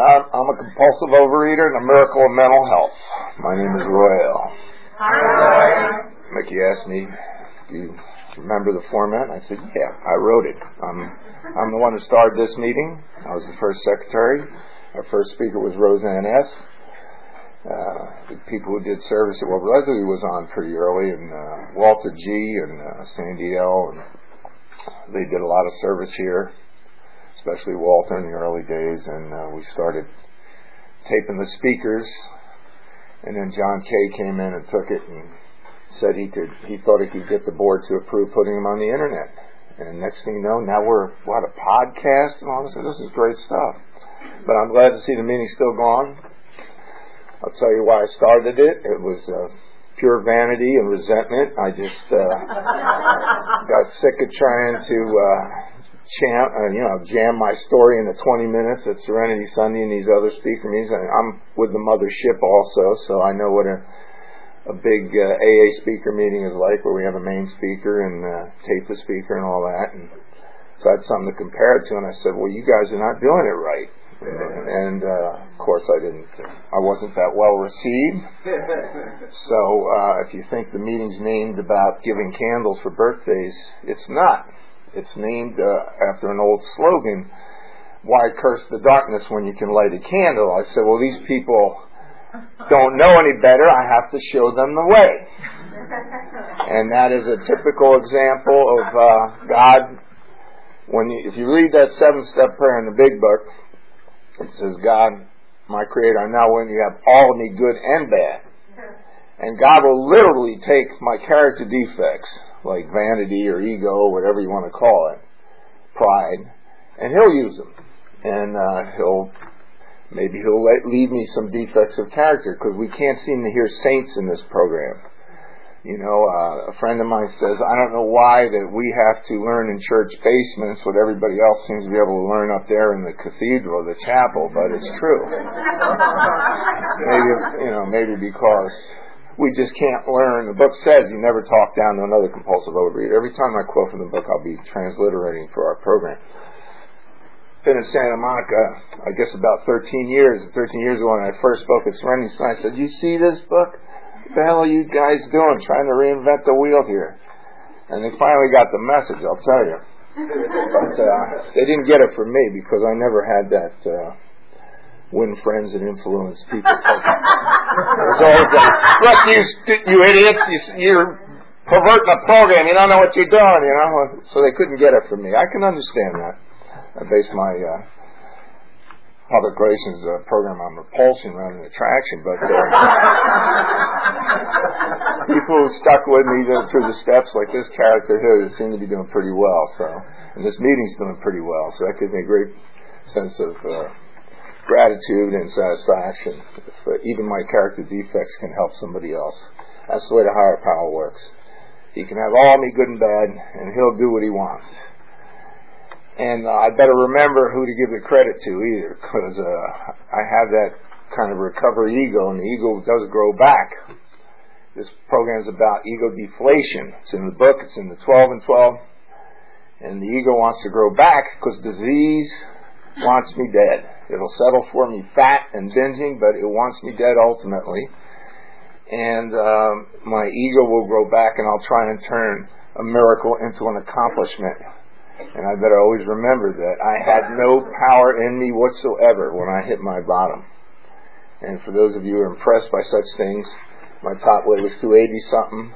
Uh, I'm a compulsive overeater and a miracle of mental health. My name is Royale. Hi, Roy. Mickey asked me, "Do you remember the format?" I said, "Yeah, I wrote it. I'm I'm the one who started this meeting. I was the first secretary. Our first speaker was Roseanne S. Uh, the people who did service well, Leslie was on pretty early, and uh, Walter G. and uh, Sandy L. and they did a lot of service here especially Walter in the early days, and uh, we started taping the speakers. And then John Kay came in and took it and said he could, he thought he could get the board to approve putting them on the internet. And next thing you know, now we're what a podcast and all this. This is great stuff. But I'm glad to see the meeting still going. I'll tell you why I started it. It was uh, pure vanity and resentment. I just uh, got sick of trying to uh, jam, uh, you know, jam my story into 20 minutes at Serenity Sunday and these other speaker meetings. I'm with the mothership also, so I know what a a big uh, AA speaker meeting is like, where we have a main speaker and uh, tape the speaker and all that. And so I had something to compare it to, and I said, "Well, you guys are not doing it right." And uh, of course, I didn't. I wasn't that well received. So uh, if you think the meeting's named about giving candles for birthdays, it's not. It's named uh, after an old slogan, Why curse the darkness when you can light a candle? I said, Well, these people don't know any better. I have to show them the way. and that is a typical example of uh, God. When you, if you read that seven step prayer in the big book, it says, God, my creator, I now when you have all of me good and bad. And God will literally take my character defects like vanity or ego, whatever you want to call it, pride, and he'll use them. And uh, he'll maybe he'll let, leave me some defects of character because we can't seem to hear saints in this program. You know, uh, a friend of mine says, I don't know why that we have to learn in church basements what everybody else seems to be able to learn up there in the cathedral, the chapel, but it's true. maybe, you know, maybe because we just can't learn. The book says you never talk down to another compulsive overeater. Every time I quote from the book, I'll be transliterating for our program. Been in Santa Monica, I guess about 13 years. 13 years ago when I first spoke at Serenity I said, you see this book? What the hell are you guys doing trying to reinvent the wheel here? And they finally got the message, I'll tell you. But uh, they didn't get it from me because I never had that uh, win friends and influence people. It's always like, look, you, you idiots, you, you're perverting the program. You don't know what you're doing, you know. So they couldn't get it from me. I can understand that. I base my uh, public relations uh, program on repulsion rather than attraction, but uh, people who stuck with me through the steps, like this character here, seem to be doing pretty well. So, and this meeting's doing pretty well. So that gives me a great sense of. Uh, gratitude and satisfaction. If uh, even my character defects can help somebody else. That's the way the higher power works. He can have all me good and bad, and he'll do what he wants. And uh, I better remember who to give the credit to either, because uh, I have that kind of recovery ego, and the ego does grow back. This program is about ego deflation. It's in the book. It's in the 12 and 12. And the ego wants to grow back because disease wants me dead. It'll settle for me fat and binging, but it wants me dead ultimately. And um, my ego will grow back, and I'll try and turn a miracle into an accomplishment. And I better always remember that I had no power in me whatsoever when I hit my bottom. And for those of you who are impressed by such things, my top weight was 280 something.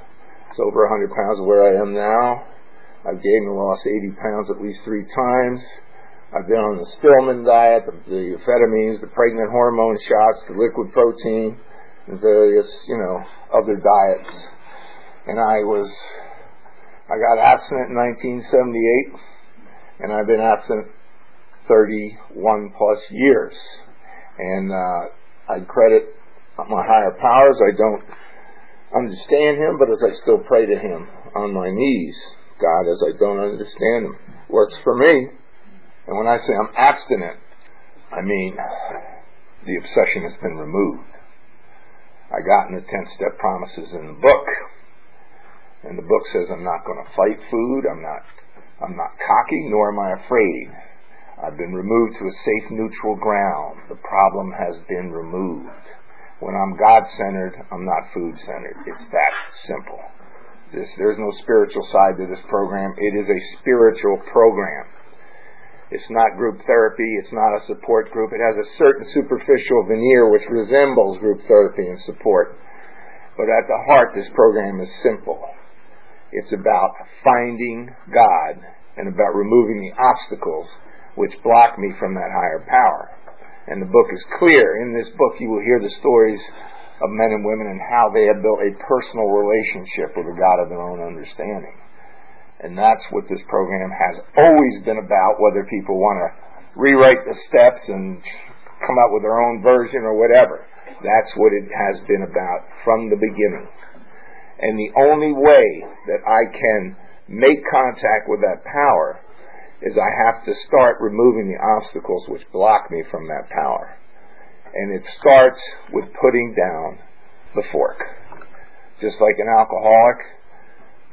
It's over 100 pounds of where I am now. I've gained and lost 80 pounds at least three times. I've been on the Stillman diet, the, the amphetamines, the pregnant hormone shots, the liquid protein, and various, you know, other diets. And I was, I got abstinent in 1978, and I've been abstinent 31 plus years. And uh, I credit my higher powers. I don't understand Him, but as I still pray to Him on my knees, God, as I don't understand Him, works for me. And when I say I'm abstinent, I mean the obsession has been removed. I got in the 10 step promises in the book. And the book says I'm not going to fight food. I'm not, I'm not cocky, nor am I afraid. I've been removed to a safe, neutral ground. The problem has been removed. When I'm God centered, I'm not food centered. It's that simple. This, there's no spiritual side to this program. It is a spiritual program. It's not group therapy. It's not a support group. It has a certain superficial veneer which resembles group therapy and support. But at the heart, this program is simple. It's about finding God and about removing the obstacles which block me from that higher power. And the book is clear. In this book, you will hear the stories of men and women and how they have built a personal relationship with a God of their own understanding. And that's what this program has always been about, whether people want to rewrite the steps and come up with their own version or whatever. That's what it has been about from the beginning. And the only way that I can make contact with that power is I have to start removing the obstacles which block me from that power. And it starts with putting down the fork. Just like an alcoholic,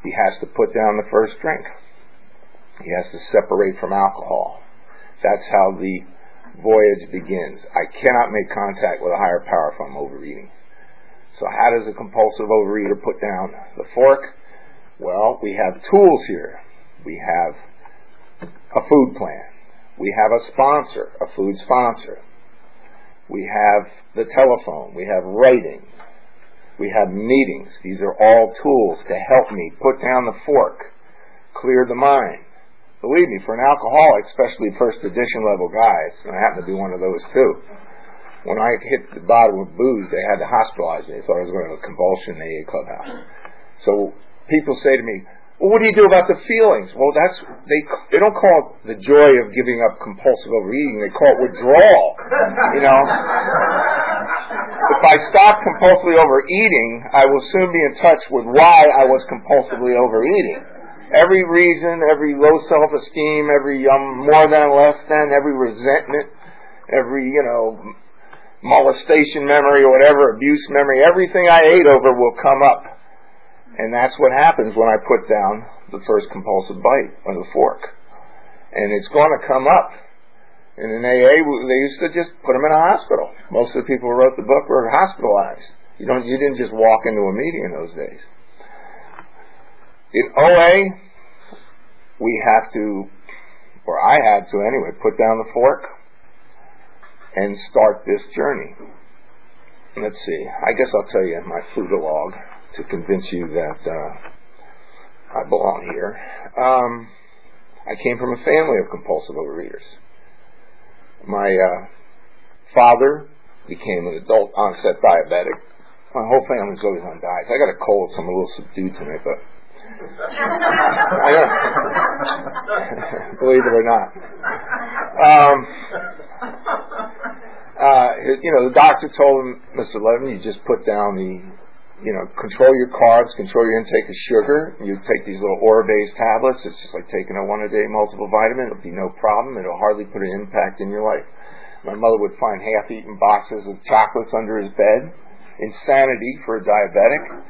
he has to put down the first drink. He has to separate from alcohol. That's how the voyage begins. I cannot make contact with a higher power if I'm overeating. So how does a compulsive overeater put down the fork? Well, we have tools here. We have a food plan. We have a sponsor, a food sponsor. We have the telephone. We have writing. We have meetings. These are all tools to help me put down the fork, clear the mind. Believe me, for an alcoholic, especially first edition level guys, and I happen to be one of those too, when I hit the bottom of booze, they had to hospitalize me. They thought I was going to a convulsion AA clubhouse. So people say to me, well, what do you do about the feelings? Well, that's they they don't call it the joy of giving up compulsive overeating. They call it withdrawal. You know, if I stop compulsively overeating, I will soon be in touch with why I was compulsively overeating. Every reason, every low self-esteem, every um, more than, less than, every resentment, every you know molestation memory or whatever, abuse memory, everything I ate over will come up and that's what happens when I put down the first compulsive bite of the fork. And it's going to come up. And in AA, they used to just put them in a hospital. Most of the people who wrote the book were hospitalized. You don't, you didn't just walk into a meeting in those days. In OA, we have to, or I had to anyway, put down the fork and start this journey. Let's see. I guess I'll tell you my foodalog to convince you that uh, I belong here. Um, I came from a family of compulsive overeaters. My uh, father became an adult onset diabetic. My whole family's always on diets. I got a cold, so I'm a little subdued tonight, but I don't, believe it or not. Um, uh, you know, the doctor told him, Mr. Levin, you just put down the you know, control your carbs, control your intake of sugar. You take these little Orinase tablets. It's just like taking a one a day multiple vitamin. It'll be no problem. It'll hardly put an impact in your life. My mother would find half-eaten boxes of chocolates under his bed. Insanity for a diabetic.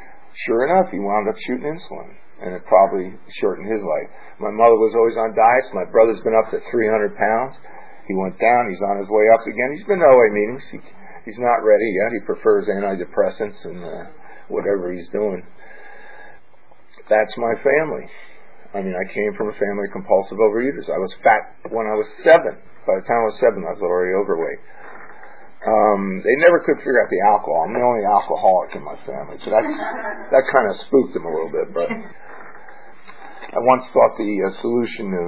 Sure enough, he wound up shooting insulin, and it probably shortened his life. My mother was always on diets. My brother's been up to 300 pounds. He went down. He's on his way up again. He's been to OA meetings. He, he's not ready yet. He prefers antidepressants and. Uh, whatever he's doing. That's my family. I mean, I came from a family of compulsive overeaters. I was fat when I was seven. By the time I was seven, I was already overweight. Um, they never could figure out the alcohol. I'm the only alcoholic in my family, so that's that kind of spooked them a little bit. But I once thought the uh, solution to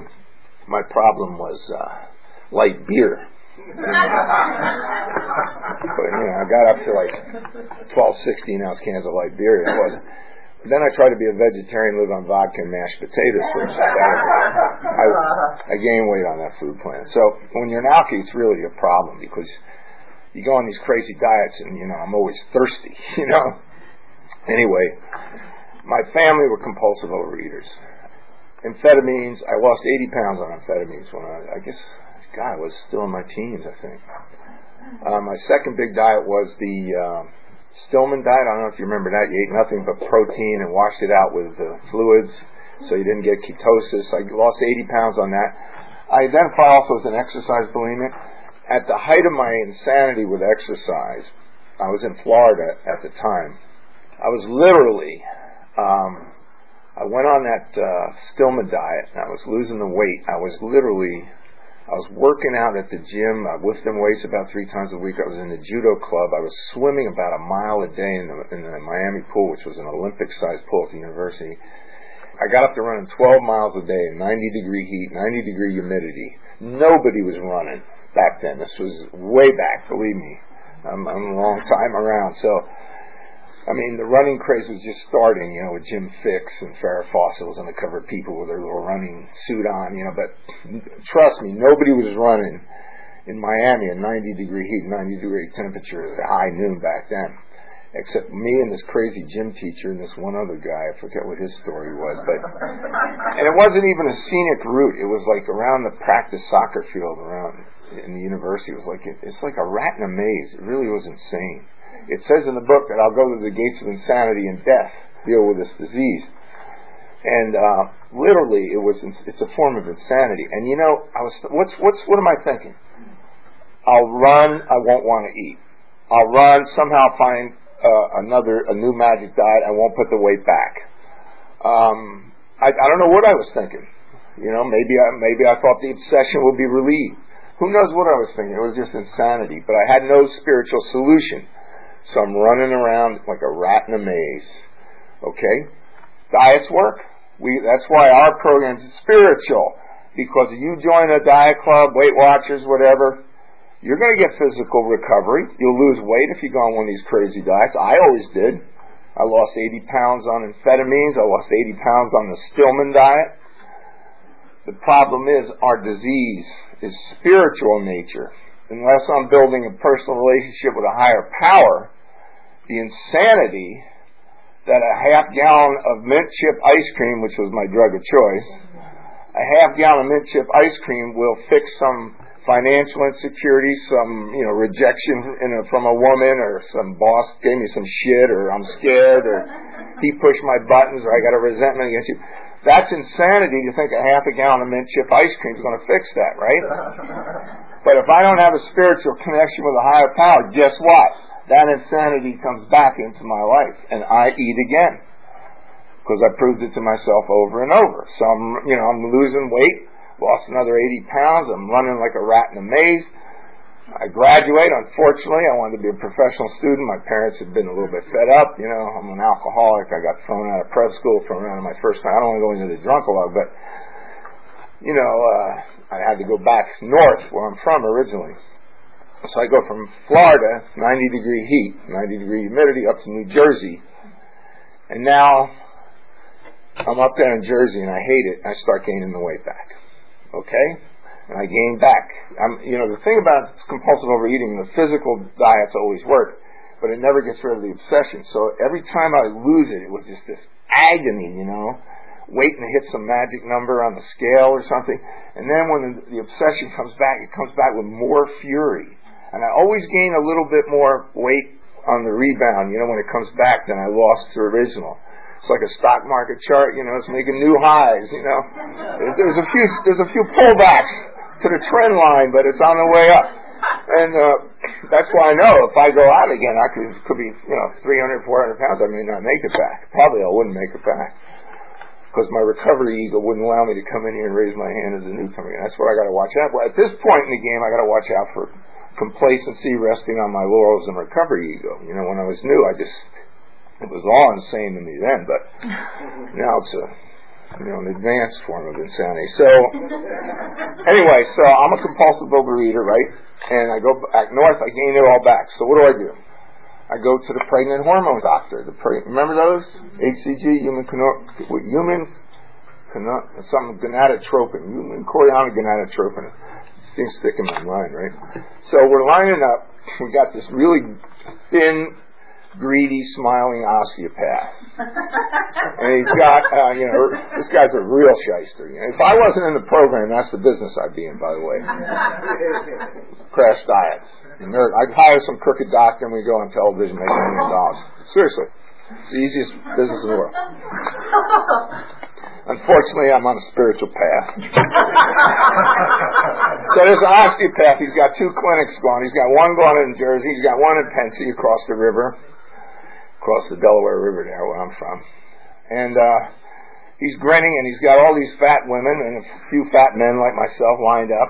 my problem was uh, light beer but you know, I got up to like 12, 16 ounce cans of light beer. It wasn't. then I tried to be a vegetarian, live on vodka and mashed potatoes for a I, I gained weight on that food plan. So when you're an alky, it's really a problem because you go on these crazy diets and, you know, I'm always thirsty, you know. Anyway, my family were compulsive overeaters. Amphetamines, I lost 80 pounds on amphetamines when I, I guess, God, I was still in my teens, I think. Uh, my second big diet was the uh, Stillman diet. I don't know if you remember that. You ate nothing but protein and washed it out with uh, fluids, so you didn't get ketosis. I lost 80 pounds on that. I identify also as an exercise bulimic. At the height of my insanity with exercise, I was in Florida at the time. I was literally, um, I went on that uh, Stillman diet and I was losing the weight. I was literally I was working out at the gym. I lifting weights about three times a week. I was in the judo club. I was swimming about a mile a day in the, in the Miami pool, which was an Olympic-sized pool at the university. I got up to running 12 miles a day in 90 degree heat, 90 degree humidity. Nobody was running back then. This was way back, believe me. I'm, I'm a long time around. So I mean, the running craze was just starting, you know, with Jim Fixx and Farrah Fawcett on the cover of People with their little running suit on, you know. But trust me, nobody was running in Miami in 90 degree heat, 90 degree temperature at high noon back then, except me and this crazy gym teacher and this one other guy. I forget what his story was, but and it wasn't even a scenic route. It was like around the practice soccer field around in the university. It was like it, it's like a rat in a maze. It really was insane. It says in the book that I'll go to the gates of insanity and death, deal with this disease. And uh, literally, it was it's a form of insanity. And you know, I was what's what's what am I thinking? I'll run. I won't want to eat. I'll run. Somehow find uh, another a new magic diet. I won't put the weight back. Um, I, I don't know what I was thinking. You know, maybe I maybe I thought the obsession would be relieved. Who knows what I was thinking? It was just insanity. But I had no spiritual solution. So I'm running around like a rat in a maze. Okay? Diets work. We, that's why our program is spiritual. Because if you join a diet club, Weight Watchers, whatever, you're going to get physical recovery. You'll lose weight if you go on one of these crazy diets. I always did. I lost 80 pounds on amphetamines. I lost 80 pounds on the Stillman diet. The problem is our disease is spiritual in nature. Unless I'm building a personal relationship with a higher power, the insanity that a half gallon of mint chip ice cream, which was my drug of choice, a half gallon of mint chip ice cream will fix some financial insecurity, some you know rejection a, from a woman, or some boss gave me some shit, or I'm scared, or he pushed my buttons, or I got a resentment against you. That's insanity to think a half a gallon of mint chip ice cream is going to fix that, right? But if I don't have a spiritual connection with a higher power, guess what? that insanity comes back into my life and I eat again. Because I proved it to myself over and over. So I'm, you know, I'm losing weight, lost another 80 pounds, I'm running like a rat in a maze. I graduate, unfortunately, I wanted to be a professional student. My parents had been a little bit fed up, you know, I'm an alcoholic, I got thrown out of prep school, thrown out of my first time. I don't want to go into the drunk a lot, but, you know, uh, I had to go back north where I'm from originally. So I go from Florida, 90 degree heat, 90 degree humidity, up to New Jersey. And now I'm up there in Jersey and I hate it. I start gaining the weight back. Okay? And I gain back. I'm, you know, the thing about compulsive overeating, the physical diets always work, but it never gets rid of the obsession. So every time I lose it, it was just this agony, you know, waiting to hit some magic number on the scale or something. And then when the, the obsession comes back, it comes back with more fury and I always gain a little bit more weight on the rebound, you know, when it comes back than I lost the original. It's like a stock market chart, you know, it's making new highs, you know. There's a few, there's a few pullbacks to the trend line, but it's on the way up. And, uh, that's why I know if I go out again, I could, could be, you know, 300, 400 pounds, I may not make it back. Probably I wouldn't make it back. Because my recovery ego wouldn't allow me to come in here and raise my hand as a newcomer. And that's what I gotta watch out for. At this point in the game, I gotta watch out for complacency resting on my laurels and recovery ego. You know, when I was new, I just, it was all insane to me then, but now it's a, you know, an advanced form of insanity. So, anyway, so I'm a compulsive overeater, right? And I go back north, I gain it all back. So what do I do? I go to the pregnant hormone doctor. The pre- remember those HCG human cano- human cano- something gonadotropin, human chorionic gonadotropin. Things stick in my mind, right? So we're lining up. We got this really thin, greedy, smiling osteopath, and he's got uh, you know this guy's a real shyster. You know, if I wasn't in the program, that's the business I'd be in. By the way, crash diets. And I'd hire some crooked doctor and we go on television making a million dollars. Seriously. It's the easiest business in the world. Unfortunately, I'm on a spiritual path. so there's an osteopath. He's got two clinics going. He's got one going in Jersey. He's got one in Pensy across the river, across the Delaware River there where I'm from. And uh, he's grinning and he's got all these fat women and a few fat men like myself lined up.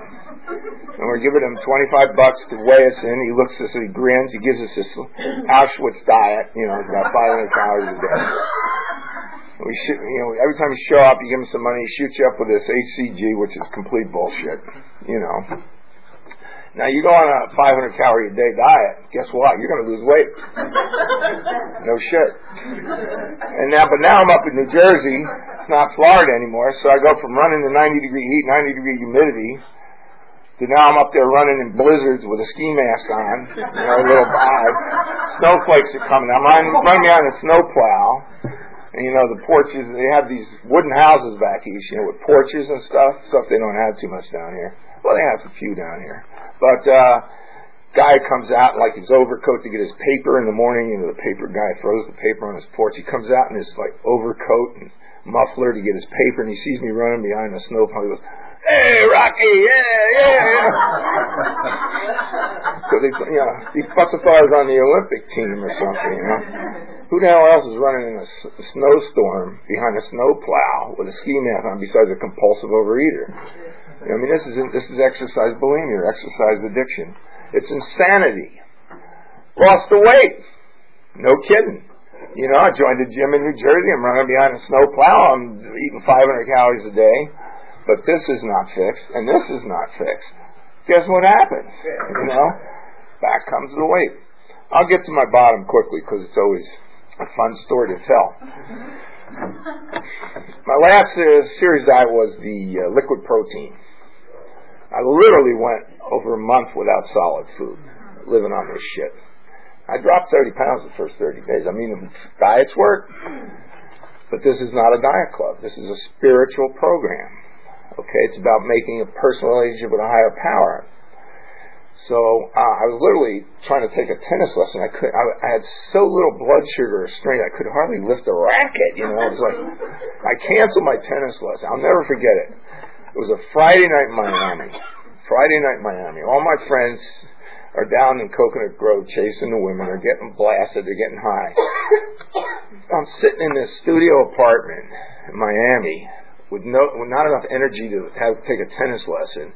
And we're giving him 25 bucks to weigh us in. He looks at us, he grins, he gives us this Auschwitz diet. You know, it's got 500 calories a day. We shoot, you know, every time you show up, you give him some money, he shoots you up with this HCG, which is complete bullshit. You know. Now you go on a 500 calorie a day diet. Guess what? You're going to lose weight. no shit. And now, but now I'm up in New Jersey. It's not Florida anymore. So I go from running in 90 degree heat, 90 degree humidity, to now I'm up there running in blizzards with a ski mask on, you know, little eyes. Snowflakes are coming. I'm running, running on a snow plow. And you know, the porches, they have these wooden houses back east, you know, with porches and stuff, stuff they don't have too much down here. Well, they have a few down here. But, uh, guy comes out in like his overcoat to get his paper in the morning, you know, the paper guy throws the paper on his porch. He comes out in his like overcoat and muffler to get his paper and he sees me running behind the snow pile. He goes, Hey, Rocky, yeah, yeah. Because he, you know, he if I was on the Olympic team or something, you know. Who the hell else is running in a, s- a snowstorm behind a snowplow with a ski mask on besides a compulsive overeater? I mean, this is this is exercise bulimia exercise addiction. It's insanity. Lost the weight. No kidding. You know, I joined a gym in New Jersey. I'm running behind a snowplow. I'm eating 500 calories a day. But this is not fixed, and this is not fixed. Guess what happens? You know, back comes the weight. I'll get to my bottom quickly because it's always a fun story to tell. My last uh, series diet was the uh, liquid protein. I literally went over a month without solid food, living on this shit. I dropped 30 pounds the first 30 days. I mean, diets work, but this is not a diet club. This is a spiritual program. Okay, it's about making a personal relationship with a higher power. So uh, I was literally trying to take a tennis lesson. I could. I, I had so little blood sugar strength, I could hardly lift a racket. You know, I was like I canceled my tennis lesson. I'll never forget it. It was a Friday night in Miami. Friday night in Miami. All my friends are down in Coconut Grove chasing the women. They're getting blasted. They're getting high. I'm sitting in this studio apartment in Miami with no, with not enough energy to have take a tennis lesson.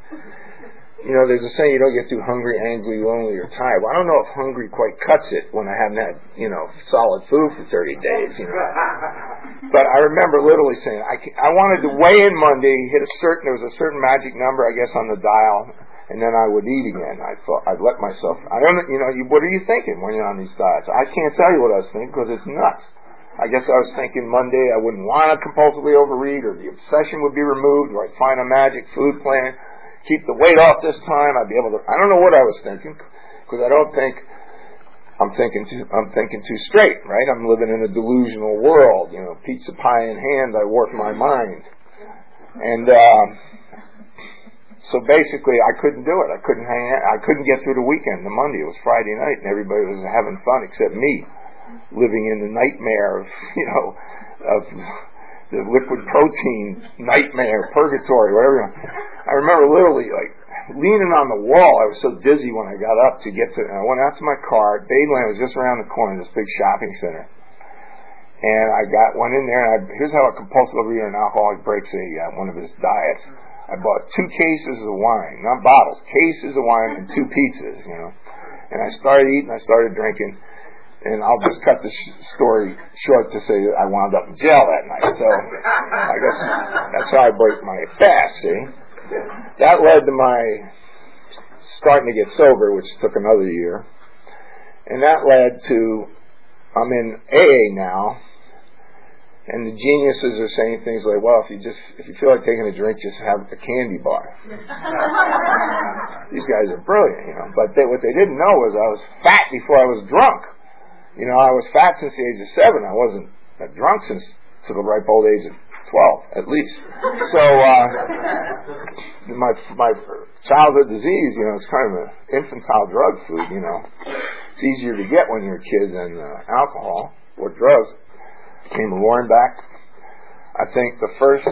You know, there's a saying you don't get too hungry, angry, lonely, or tired. Well, I don't know if hungry quite cuts it when I haven't had, you know, solid food for 30 days, you know. But I remember literally saying, I, I wanted to weigh in Monday, hit a certain, there was a certain magic number, I guess, on the dial, and then I would eat again. I thought, I'd let myself, I don't know, you know, you, what are you thinking when you're on these diets? I can't tell you what I was thinking because it's nuts. I guess I was thinking Monday I wouldn't want to compulsively overeat or the obsession would be removed or I'd find a magic food plan, keep the weight off this time, I'd be able to, I don't know what I was thinking because I don't think I'm thinking too, I'm thinking too straight, right? I'm living in a delusional world, you know, pizza pie in hand, I work my mind. And, uh, so basically I couldn't do it. I couldn't hang. I couldn't get through the weekend. The Monday, it was Friday night and everybody was having fun except me living in the nightmare of, you know, of the liquid protein nightmare, purgatory, whatever. I remember literally like leaning on the wall. I was so dizzy when I got up to get to. And I went out to my car. Dadeland was just around the corner, this big shopping center, and I got went in there. And I, here's how a compulsive overeater and alcoholic breaks a uh, one of his diets. I bought two cases of wine, not bottles, cases of wine and two pizzas, you know. And I started eating. I started drinking and I'll just cut the sh- story short to say that I wound up in jail that night. So I guess that's how I break my fast. See, that led to my starting to get sober, which took another year. And that led to, I'm in AA now, and the geniuses are saying things like, well, if you just, if you feel like taking a drink, just have a candy bar. These guys are brilliant, you know. But they, what they didn't know was I was fat before I was drunk. You know, I was fat since the age of seven. I wasn't drunk since to the ripe old age of 12, at least. So, uh, my, my childhood disease, you know, it's kind of an infantile drug food, you know. It's easier to get when you're a kid than uh, alcohol or drugs. Came roaring back. I think the first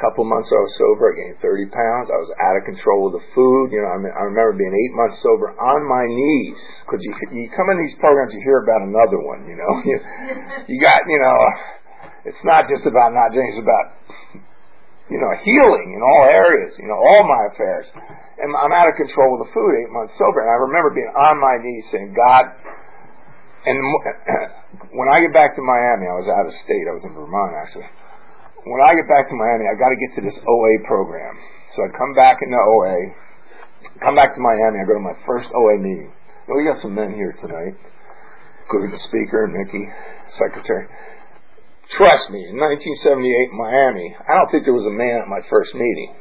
couple months I was sober, I gained 30 pounds. I was out of control with the food. You know, I, mean, I remember being eight months sober on my knees. Because you, you come in these programs, you hear about another one, you know. You, you got, you know, it's not just about not drinking, it's about, you know, healing in all areas, you know, all my affairs. And I'm out of control with the food, eight months sober. And I remember being on my knees saying, God, and when I get back to Miami, I was out of state. I was in Vermont actually. When I get back to Miami, I got to get to this OA program. So I come back into OA, come back to Miami. I go to my first OA meeting. Well, we got some men here tonight, including the speaker, Mickey, secretary. Trust me, in 1978 Miami, I don't think there was a man at my first meeting.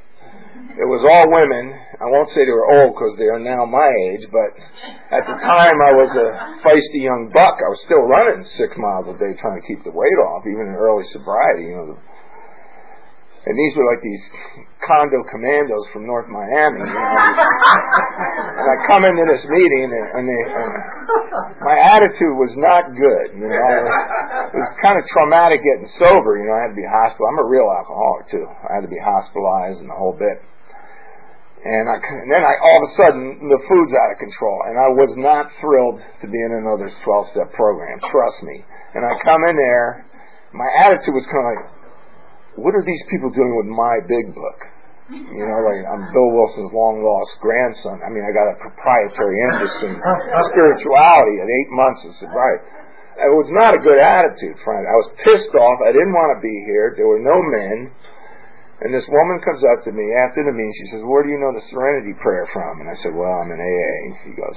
It was all women. I won't say they were old because they are now my age, but at the time I was a feisty young buck. I was still running six miles a day trying to keep the weight off, even in early sobriety. You know, and these were like these condo commandos from North Miami. You know? and I come into this meeting, and, and, they, and my attitude was not good. You know, it was kind of traumatic getting sober. You know, I had to be hospitalized. I'm a real alcoholic too. I had to be hospitalized and the whole bit. And, I, and then I, all of a sudden, the food's out of control, and I was not thrilled to be in another 12-step program. Trust me. And I come in there, my attitude was kind of like, what are these people doing with my big book? You know, like I'm Bill Wilson's long lost grandson. I mean, I got a proprietary interest in spirituality at eight months of sobriety. It was not a good attitude, friend. I was pissed off. I didn't want to be here. There were no men. And this woman comes up to me after the meeting. She says, "Where do you know the Serenity Prayer from?" And I said, "Well, I'm in AA." And she goes,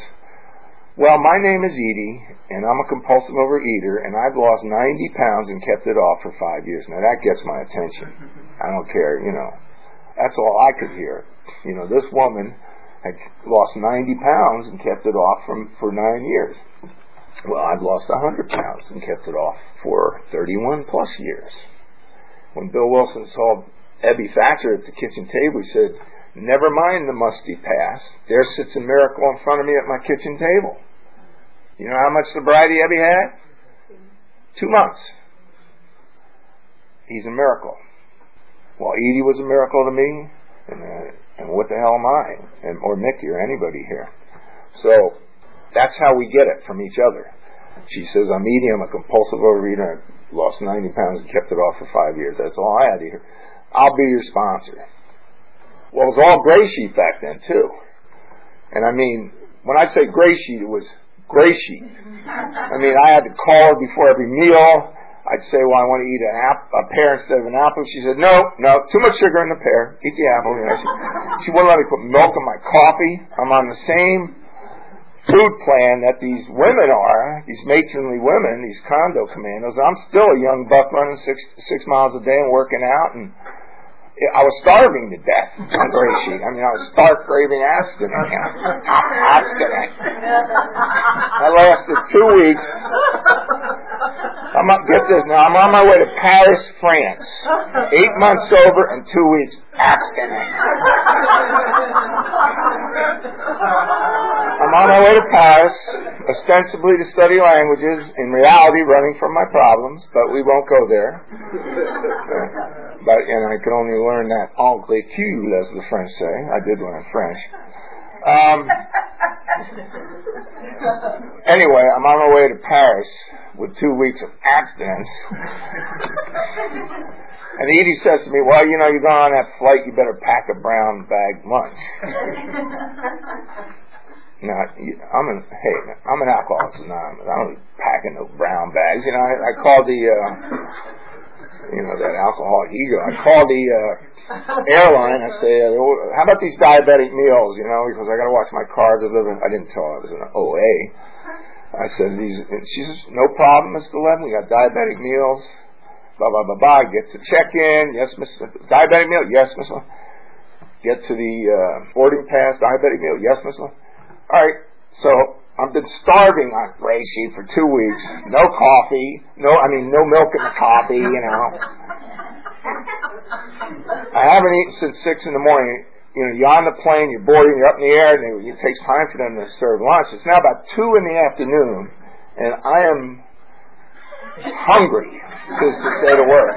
well, my name is Edie, and I'm a compulsive overeater, and I've lost 90 pounds and kept it off for five years. Now that gets my attention. I don't care, you know. That's all I could hear. You know, this woman had lost 90 pounds and kept it off from, for nine years. Well, I've lost 100 pounds and kept it off for 31 plus years. When Bill Wilson saw Ebby Thatcher at the kitchen table, he said, Never mind the musty past. There sits a miracle in front of me at my kitchen table. You know how much sobriety Ebby had? Two months. He's a miracle. Well, Edie was a miracle to me, and, uh, and what the hell am I? And, or Mickey or anybody here. So that's how we get it from each other. She says, I'm Edie, I'm a compulsive overeater, I lost 90 pounds and kept it off for five years. That's all I had to hear. I'll be your sponsor. Well, it was all gray sheet back then too. And I mean, when I say gray sheet, it was gray sheet. I mean, I had to call her before every meal. I'd say, well, I want to eat an apple, a pear instead of an apple. She said, no, no, too much sugar in the pear. Eat the apple. You know, she, she wouldn't let me put milk in my coffee. I'm on the same food plan that these women are, these matronly women, these condo commandos. I'm still a young buck running six six miles a day and working out and I was starving to death on Sheet. I mean, I was stark craving abstinent. abstinent. I lasted two weeks. I'm up, get this now. I'm on my way to Paris, France. Eight months sober and two weeks abstinent. I'm on my way to Paris, ostensibly to study languages, in reality running from my problems, but we won't go there. but and I can only learn that anglais cul, as the French say. I did learn French. Um, anyway, I'm on my way to Paris with two weeks of abstinence. And Edie says to me, Well, you know, you're going on that flight, you better pack a brown bag lunch. now, I'm an, hey, I'm an alcoholics anonymous. I don't be packing no brown bags. You know, I, I called the, uh, you know, that alcoholic ego. I called the, uh, airline. I say, uh, how about these diabetic meals? You know, because I got to watch my car deliver. I didn't tell her I was an OA. I said, these, and she says, no problem, Mr. Levin, we got diabetic meals, blah, blah, blah, blah. Get to check-in, yes, Mr. Diabetic meal, yes, Mr. Get to the uh, boarding pass, diabetic meal, yes, Mr. All right, so I've been starving on gray sheet for two weeks. No coffee, no, I mean, no milk in the coffee, you know. I haven't eaten since six in the morning you know, you're on the plane, you're boarding, you're up in the air, and it takes time for them to serve lunch. It's now about two in the afternoon, and I am hungry to, to say the word.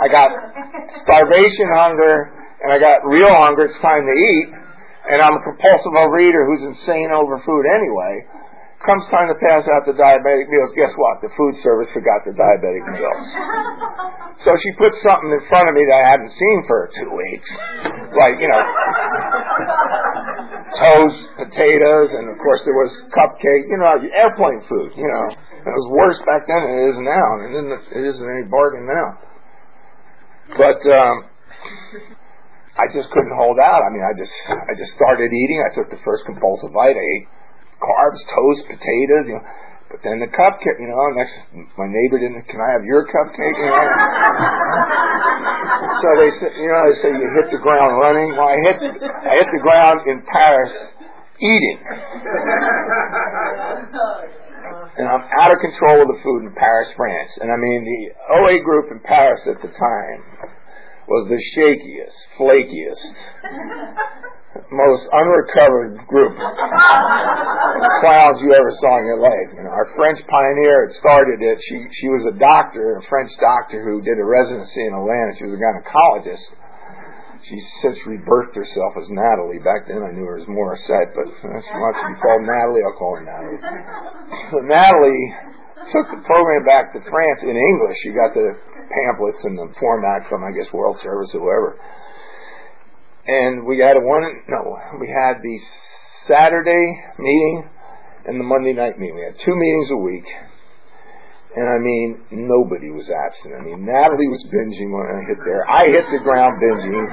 I got starvation hunger, and I got real hunger. It's time to eat, and I'm a compulsive overeater who's insane over food anyway. Comes time to pass out the diabetic meals. Guess what? The food service forgot the diabetic meals. So she put something in front of me that I hadn't seen for two weeks. Like, you know, toast, potatoes, and of course there was cupcake, you know, airplane food, you know. It was worse back then than it is now, and it isn't any bargain now. But, um, I just couldn't hold out. I mean, I just, I just started eating. I took the first compulsive bite. I ate carbs, toast, potatoes, you know. But then the cupcake, you know, next my neighbor didn't. Can I have your cupcake? You know. so they said, you know, they say you hit the ground running. Well, I hit, I hit the ground in Paris eating, and I'm out of control of the food in Paris, France. And I mean, the OA group in Paris at the time was the shakiest, flakiest, most unrecovered group of clowns you ever saw in your life. You know, our French pioneer had started it. She she was a doctor, a French doctor who did a residency in Atlanta. She was a gynecologist. She's since rebirthed herself as Natalie. Back then I knew her as Morissette, but uh, she wants to be called Natalie, I'll call her Natalie. So Natalie took the program back to France in English. She got the pamphlets and the format from I guess World Service or whoever and we had a one no we had the Saturday meeting and the Monday night meeting. We had two meetings a week. And I mean, nobody was absent. I mean, Natalie was binging when I hit there. I hit the ground binging.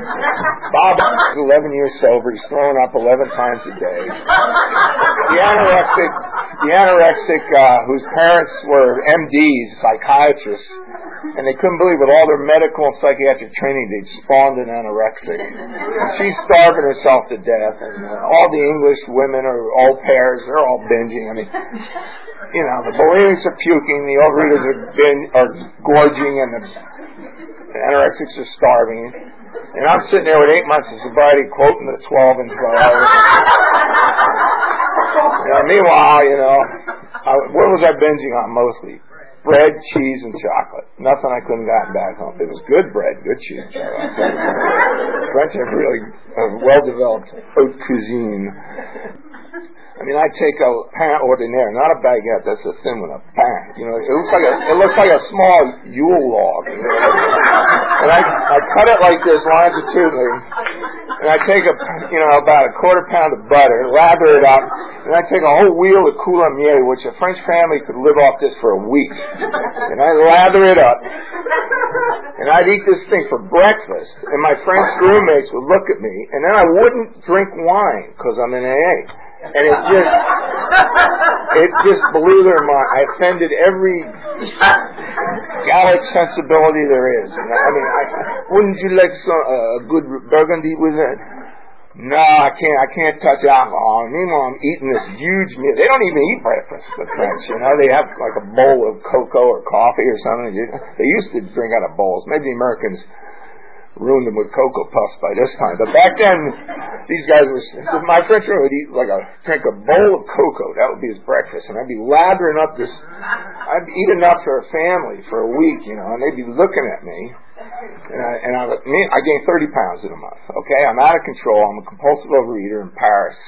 Bob is 11 years sober. He's throwing up 11 times a day. The anorexic, the anorexic, uh, whose parents were MDs, psychiatrists, and they couldn't believe with all their medical and psychiatric training they'd spawned an anorexic. And she's starving herself to death, and uh, all the English women are au pairs, they're all binging. I mean, you know, the bulimics are puking, the overeaters are, bin, are gorging, and the anorexics are starving. And I'm sitting there with eight months of sobriety quoting the 12 and 12. you know, meanwhile, you know, I, what was I binging on mostly? bread, cheese, and chocolate. Nothing I couldn't gotten back home. It was good bread, good cheese. French have really a well-developed haute cuisine. I mean, I take a pain ordinaire, not a baguette. That's a thin one, a pain. You know, it looks like a it looks like a small Yule log. You know? And I I cut it like this longitudinally, and I take a you know about a quarter pound of butter, lather it up, and I take a whole wheel of coulommiers, which a French family could live off this for a week, and I lather it up, and I'd eat this thing for breakfast, and my French roommates would look at me, and then I wouldn't drink wine because I'm in AA and it just it just blew their mind. I offended every Gallic sensibility there is. And I mean, I, wouldn't you like some uh, a good Burgundy with it? No, I can't. I can't touch alcohol. Meanwhile, I'm eating this huge meal. They don't even eat breakfast. The French, you know, they have like a bowl of cocoa or coffee or something. They used to drink out of bowls. Maybe Americans ruined them with cocoa puffs by this time. But back then, these guys were. My French friend would eat like a drink a bowl of cocoa. That would be his breakfast, and I'd be lathering up this. I'd eat enough for a family for a week, you know, and they'd be looking at me. And I, and I, me, I gained 30 pounds in a month. Okay, I'm out of control. I'm a compulsive overeater in Paris,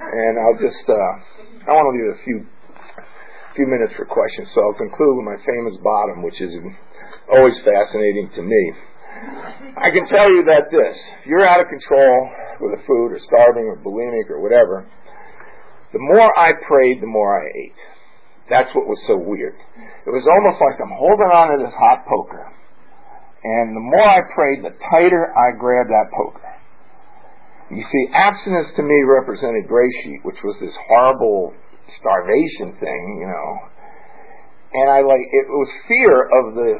and I'll just. Uh, I want to leave a few few minutes for questions, so I'll conclude with my famous bottom, which is always fascinating to me. I can tell you that this, if you're out of control with the food or starving or bulimic or whatever, the more I prayed, the more I ate. That's what was so weird. It was almost like I'm holding on to this hot poker. And the more I prayed, the tighter I grabbed that poker. You see, abstinence to me represented gray sheet, which was this horrible starvation thing, you know. And I like it was fear of the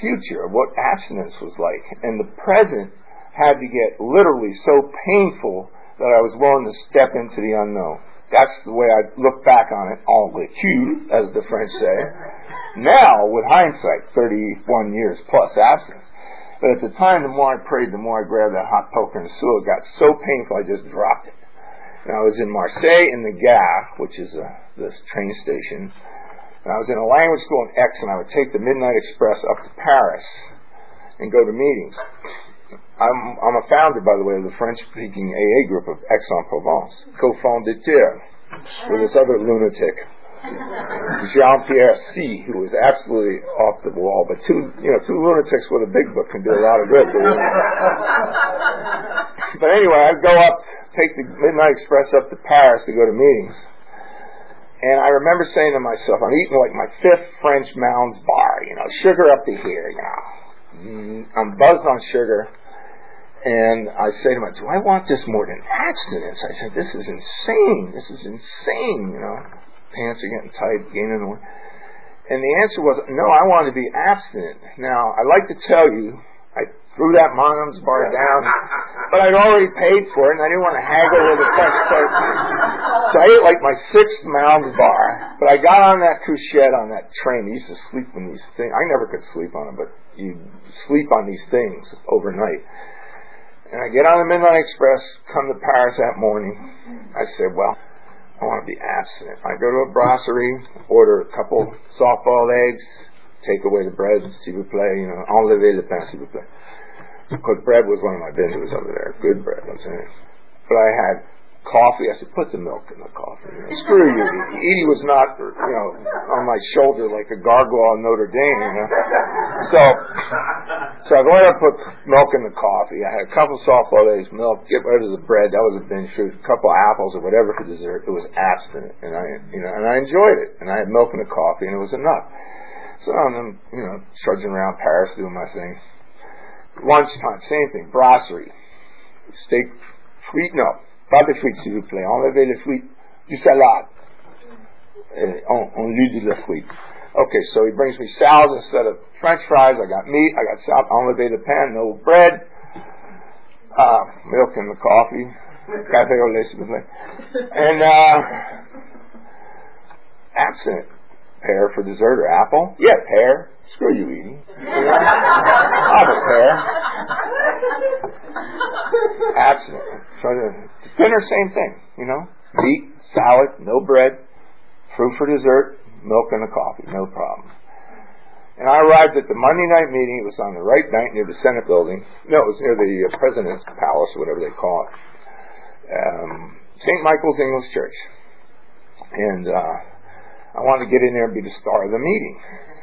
future, of what abstinence was like, and the present had to get literally so painful that I was willing to step into the unknown. That's the way I look back on it, en recul, as the French say. Now, with hindsight, 31 years plus abstinence. But at the time, the more I prayed, the more I grabbed that hot poker and sewer. It got so painful, I just dropped it. And I was in Marseille in the Gare, which is a, the train station. And I was in a language school in Aix, and I would take the Midnight Express up to Paris and go to meetings. I'm, I'm a founder, by the way, of the French-speaking AA group of Aix-en-Provence, co-fondateur with this other lunatic, Jean-Pierre C., who was absolutely off the wall. But two, you know, two lunatics with a big book can do a lot of good. but anyway, I'd go up, take the Midnight Express up to Paris to go to meetings. And I remember saying to myself, I'm eating like my fifth French Mounds bar, you know, sugar up to here, you know. Mm, I'm buzzed on sugar. And I say to myself, do I want this more than abstinence? I said, this is insane. This is insane, you know. Pants are getting tight, gaining weight. And the answer was, no, I want to be abstinent. Now, I'd like to tell you, I threw that Monums bar down, but I'd already paid for it, and I didn't want to haggle with the fresh price. So I ate like my sixth Mounds bar, but I got on that couchette on that train. I used to sleep in these things. I never could sleep on them, but you sleep on these things overnight. And I get on the Midnight Express, come to Paris that morning. I said, well, I want to be abstinent. I go to a brasserie, order a couple soft-boiled eggs, take away the bread, s'il vous plaît, you know, enlever le pain, s'il vous plaît. Because bread was one of my binges over there. Good bread, I'm saying. But I had coffee. I said, put the milk in the coffee. You know, Screw you. Edie was not, you know, on my shoulder like a gargoyle in Notre Dame, you know. So, so I ahead and put milk in the coffee. I had a couple soft-boiled eggs, milk, get rid of the bread. That was a binge food. A couple apples or whatever for dessert. It was abstinent. And I, you know, and I enjoyed it. And I had milk in the coffee and it was enough. So I'm, you know, trudging around Paris doing my thing. Lunchtime, same thing. Brasserie. Steak, frites, no. Pas de frites, s'il vous plaît. Enlevez les frites. Du salade. Uh, on, on lieu de la frite. Okay, so he brings me salad instead of French fries. I got meat. I got salad. Enlevez le pain. No bread. Uh, milk in the coffee. Café au lait, s'il vous plaît. And, uh, absent pear for dessert or apple? Yeah, pear. Screw you, Edie. I'll have a pear. Abstinent. So the dinner, same thing, you know. Meat, salad, no bread, fruit for dessert, milk and a coffee, no problem. And I arrived at the Monday night meeting. It was on the right night near the Senate building. No, it was near the uh, President's Palace, whatever they call it. Um, St. Michael's English Church. And uh, I wanted to get in there and be the star of the meeting.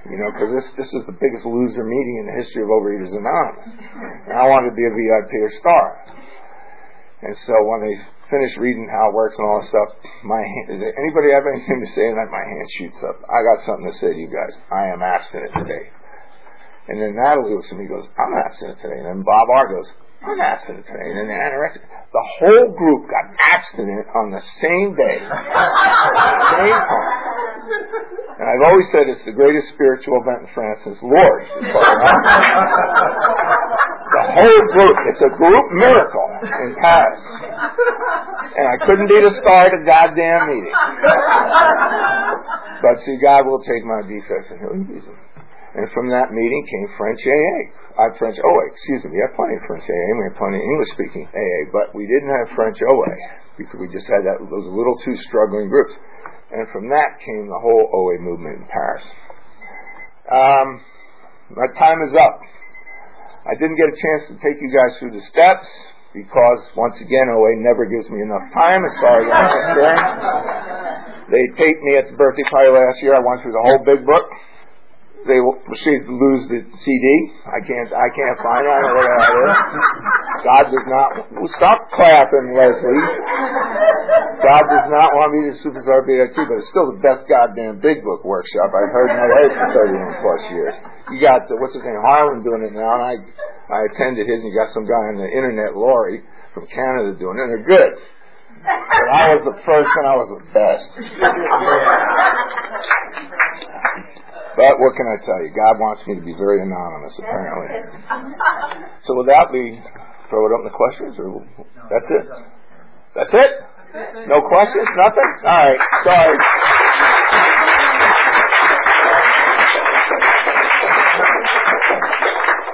You know, because this this is the biggest loser meeting in the history of Overeaters Anonymous. And I wanted to be a VIP or star. And so when they finish reading how it works and all that stuff, my hand, anybody have anything to say? And my hand shoots up. I got something to say to you guys. I am abstinent today. And then Natalie looks at me and goes, I'm abstinent today. And then Bob R goes, I'm abstinent today. And then the anorexic. The whole group got abstinent on the same day. same time. And I've always said it's the greatest spiritual event in France since Lourdes. the whole group. It's a group miracle in Paris. And I couldn't be the star of the goddamn meeting. But see, God will take my defects and He'll use them. And from that meeting came French AA. Uh, French OA, excuse me. We have plenty of French AA. We have plenty of English speaking AA, but we didn't have French OA because we just had that, those little two struggling groups. And from that came the whole OA movement in Paris. Um, my time is up. I didn't get a chance to take you guys through the steps because, once again, OA never gives me enough time as far as I'm concerned. They taped me at the birthday party last year. I went through the whole big book they proceeded to lose the CD. I can't, I can't find it. I don't know where that is. God does not, stop clapping, Leslie. God does not want me to superstar BIT, but it's still the best goddamn big book workshop I've heard in my life for 31 plus years. You got, uh, what's his name, Harlan doing it now, and I, I attended his, and you got some guy on the internet, Laurie, from Canada doing it. They're good. But I was the first and I was the best. But what can I tell you? God wants me to be very anonymous, apparently. So with that, we throw it up to questions, or that's it? That's it? No questions? Nothing? All right. Sorry.